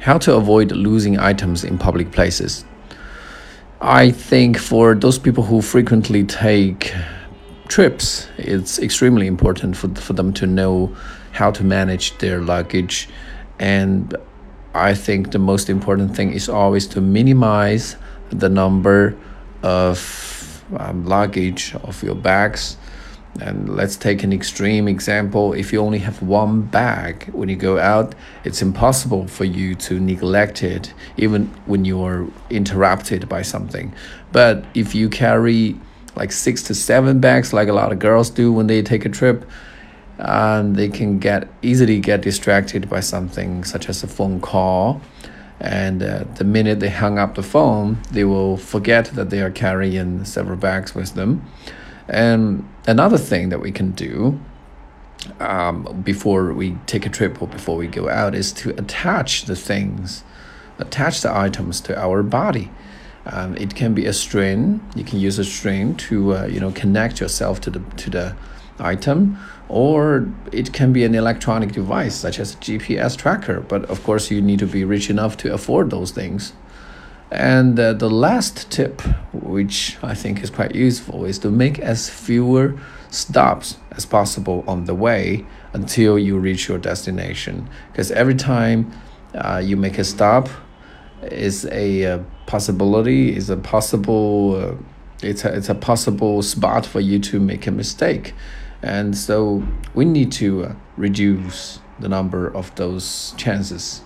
how to avoid losing items in public places. I think for those people who frequently take trips, it's extremely important for, for them to know how to manage their luggage. And I think the most important thing is always to minimize the number of um, luggage of your bags and let's take an extreme example. If you only have one bag when you go out, it's impossible for you to neglect it, even when you're interrupted by something. But if you carry like six to seven bags, like a lot of girls do when they take a trip, and they can get easily get distracted by something such as a phone call. And uh, the minute they hang up the phone, they will forget that they are carrying several bags with them. And another thing that we can do um, before we take a trip or before we go out is to attach the things, attach the items to our body. Um, it can be a string. You can use a string to uh, you know connect yourself to the to the item, or it can be an electronic device such as a GPS tracker. But of course, you need to be rich enough to afford those things. And uh, the last tip, which I think is quite useful, is to make as fewer stops as possible on the way until you reach your destination. Because every time uh, you make a stop, is a uh, possibility, is a possible, uh, it's a, it's a possible spot for you to make a mistake, and so we need to uh, reduce the number of those chances.